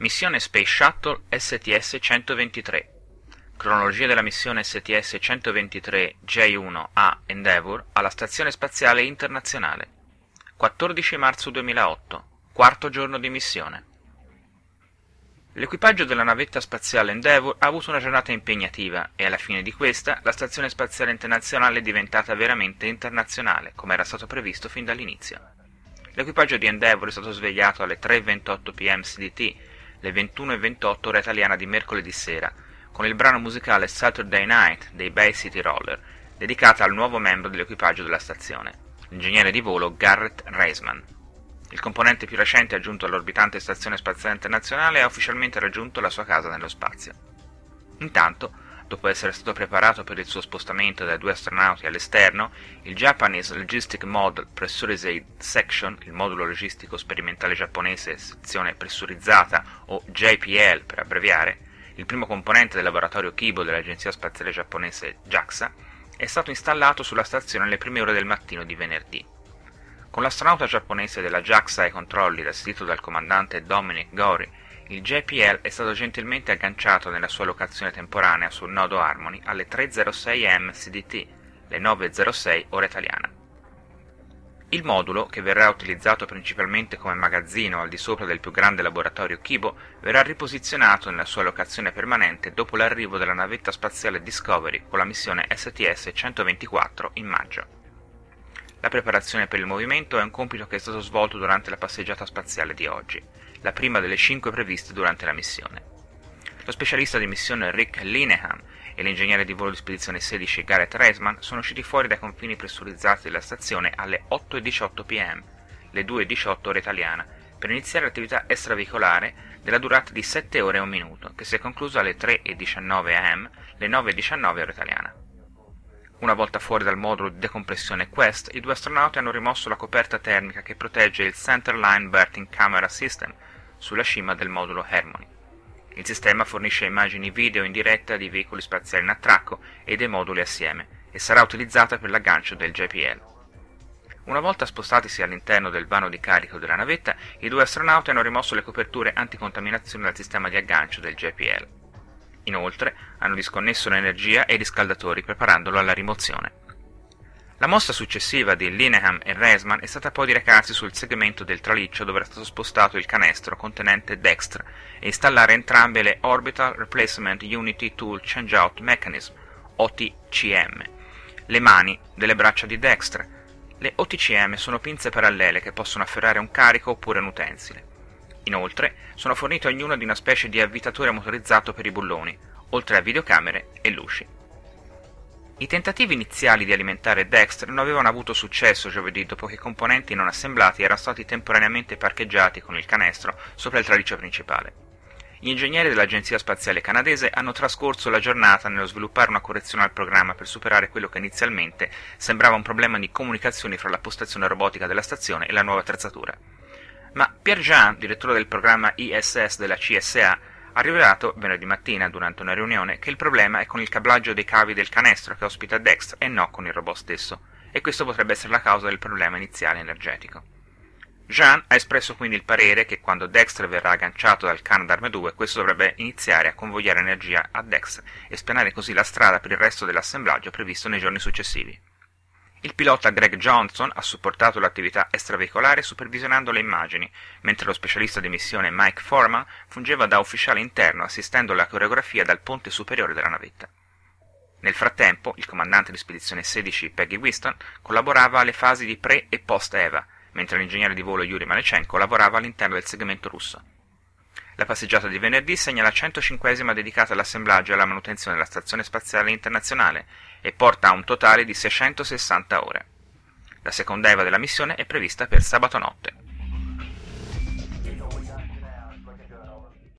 Missione Space Shuttle STS-123 Cronologia della missione STS-123 J1A Endeavour alla Stazione Spaziale Internazionale. 14 marzo 2008 Quarto giorno di missione. L'equipaggio della navetta spaziale Endeavour ha avuto una giornata impegnativa e alla fine di questa la Stazione Spaziale Internazionale è diventata veramente internazionale, come era stato previsto fin dall'inizio. L'equipaggio di Endeavour è stato svegliato alle 3.28 pm CDT, le 21.28 ora italiana di mercoledì sera, con il brano musicale Saturday Night dei Bay City Roller, dedicata al nuovo membro dell'equipaggio della stazione, l'ingegnere di volo Garrett Reisman. Il componente più recente aggiunto all'orbitante Stazione Spaziale Internazionale ha ufficialmente raggiunto la sua casa nello spazio. Intanto, dopo essere stato preparato per il suo spostamento dai due astronauti all'esterno, il Japanese Logistic Model Pressurized Section, il modulo logistico sperimentale giapponese sezione pressurizzata o JPL per abbreviare, il primo componente del laboratorio Kibo dell'Agenzia Spaziale Giapponese JAXA, è stato installato sulla stazione alle prime ore del mattino di venerdì. Con l'astronauta giapponese della JAXA ai controlli assistito dal comandante Dominic Gori, il JPL è stato gentilmente agganciato nella sua locazione temporanea sul nodo Harmony alle 3.06 am CDT, le 9.06 ora italiana. Il modulo, che verrà utilizzato principalmente come magazzino al di sopra del più grande laboratorio Kibo, verrà riposizionato nella sua locazione permanente dopo l'arrivo della navetta spaziale Discovery con la missione STS-124 in maggio. La preparazione per il movimento è un compito che è stato svolto durante la passeggiata spaziale di oggi, la prima delle cinque previste durante la missione. Lo specialista di missione Rick Linehan e l'ingegnere di volo di spedizione 16 Gareth Reisman sono usciti fuori dai confini pressurizzati della stazione alle 8.18 pm, le 2.18 ore italiana, per iniziare l'attività extraveicolare della durata di 7 ore e un minuto, che si è conclusa alle 3.19 am, le 9.19 ore italiana. Una volta fuori dal modulo di decompressione Quest, i due astronauti hanno rimosso la coperta termica che protegge il Centerline Berthing Camera System sulla cima del modulo Harmony. Il sistema fornisce immagini video in diretta di veicoli spaziali in attracco e dei moduli assieme e sarà utilizzata per l'aggancio del JPL. Una volta spostatisi all'interno del vano di carico della navetta, i due astronauti hanno rimosso le coperture anticontaminazione dal sistema di aggancio del JPL. Inoltre hanno disconnesso l'energia e i riscaldatori preparandolo alla rimozione. La mossa successiva di Linehan e Reisman è stata poi di recarsi sul segmento del traliccio dove era stato spostato il canestro contenente Dextre e installare entrambe le Orbital Replacement Unity Tool Changeout Mechanism, OTCM, le mani delle braccia di Dextre. Le OTCM sono pinze parallele che possono afferrare un carico oppure un utensile. Inoltre, sono fornite ognuna di una specie di avvitatore motorizzato per i bulloni, oltre a videocamere e luci. I tentativi iniziali di alimentare Dexter non avevano avuto successo giovedì dopo che i componenti non assemblati erano stati temporaneamente parcheggiati con il canestro sopra il traliccio principale. Gli ingegneri dell'Agenzia Spaziale Canadese hanno trascorso la giornata nello sviluppare una correzione al programma per superare quello che inizialmente sembrava un problema di comunicazioni fra la postazione robotica della stazione e la nuova attrezzatura. Ma Pierre Jean, direttore del programma ISS della CSA, ha rivelato venerdì mattina durante una riunione che il problema è con il cablaggio dei cavi del canestro che ospita Dexter e no con il robot stesso, e questo potrebbe essere la causa del problema iniziale energetico. Jean ha espresso quindi il parere che quando Dexter verrà agganciato dal Canadarm 2 questo dovrebbe iniziare a convogliare energia a Dexter e spianare così la strada per il resto dell'assemblaggio previsto nei giorni successivi. Il pilota Greg Johnson ha supportato l'attività extraveicolare supervisionando le immagini, mentre lo specialista di missione Mike Foreman fungeva da ufficiale interno assistendo alla coreografia dal ponte superiore della navetta. Nel frattempo, il comandante di spedizione 16 Peggy Winston collaborava alle fasi di pre e post EVA, mentre l'ingegnere di volo Yuri Malechenko lavorava all'interno del segmento russo. La passeggiata di venerdì segna la 105esima dedicata all'assemblaggio e alla manutenzione della Stazione Spaziale Internazionale e porta a un totale di 660 ore. La seconda EVA della missione è prevista per sabato notte.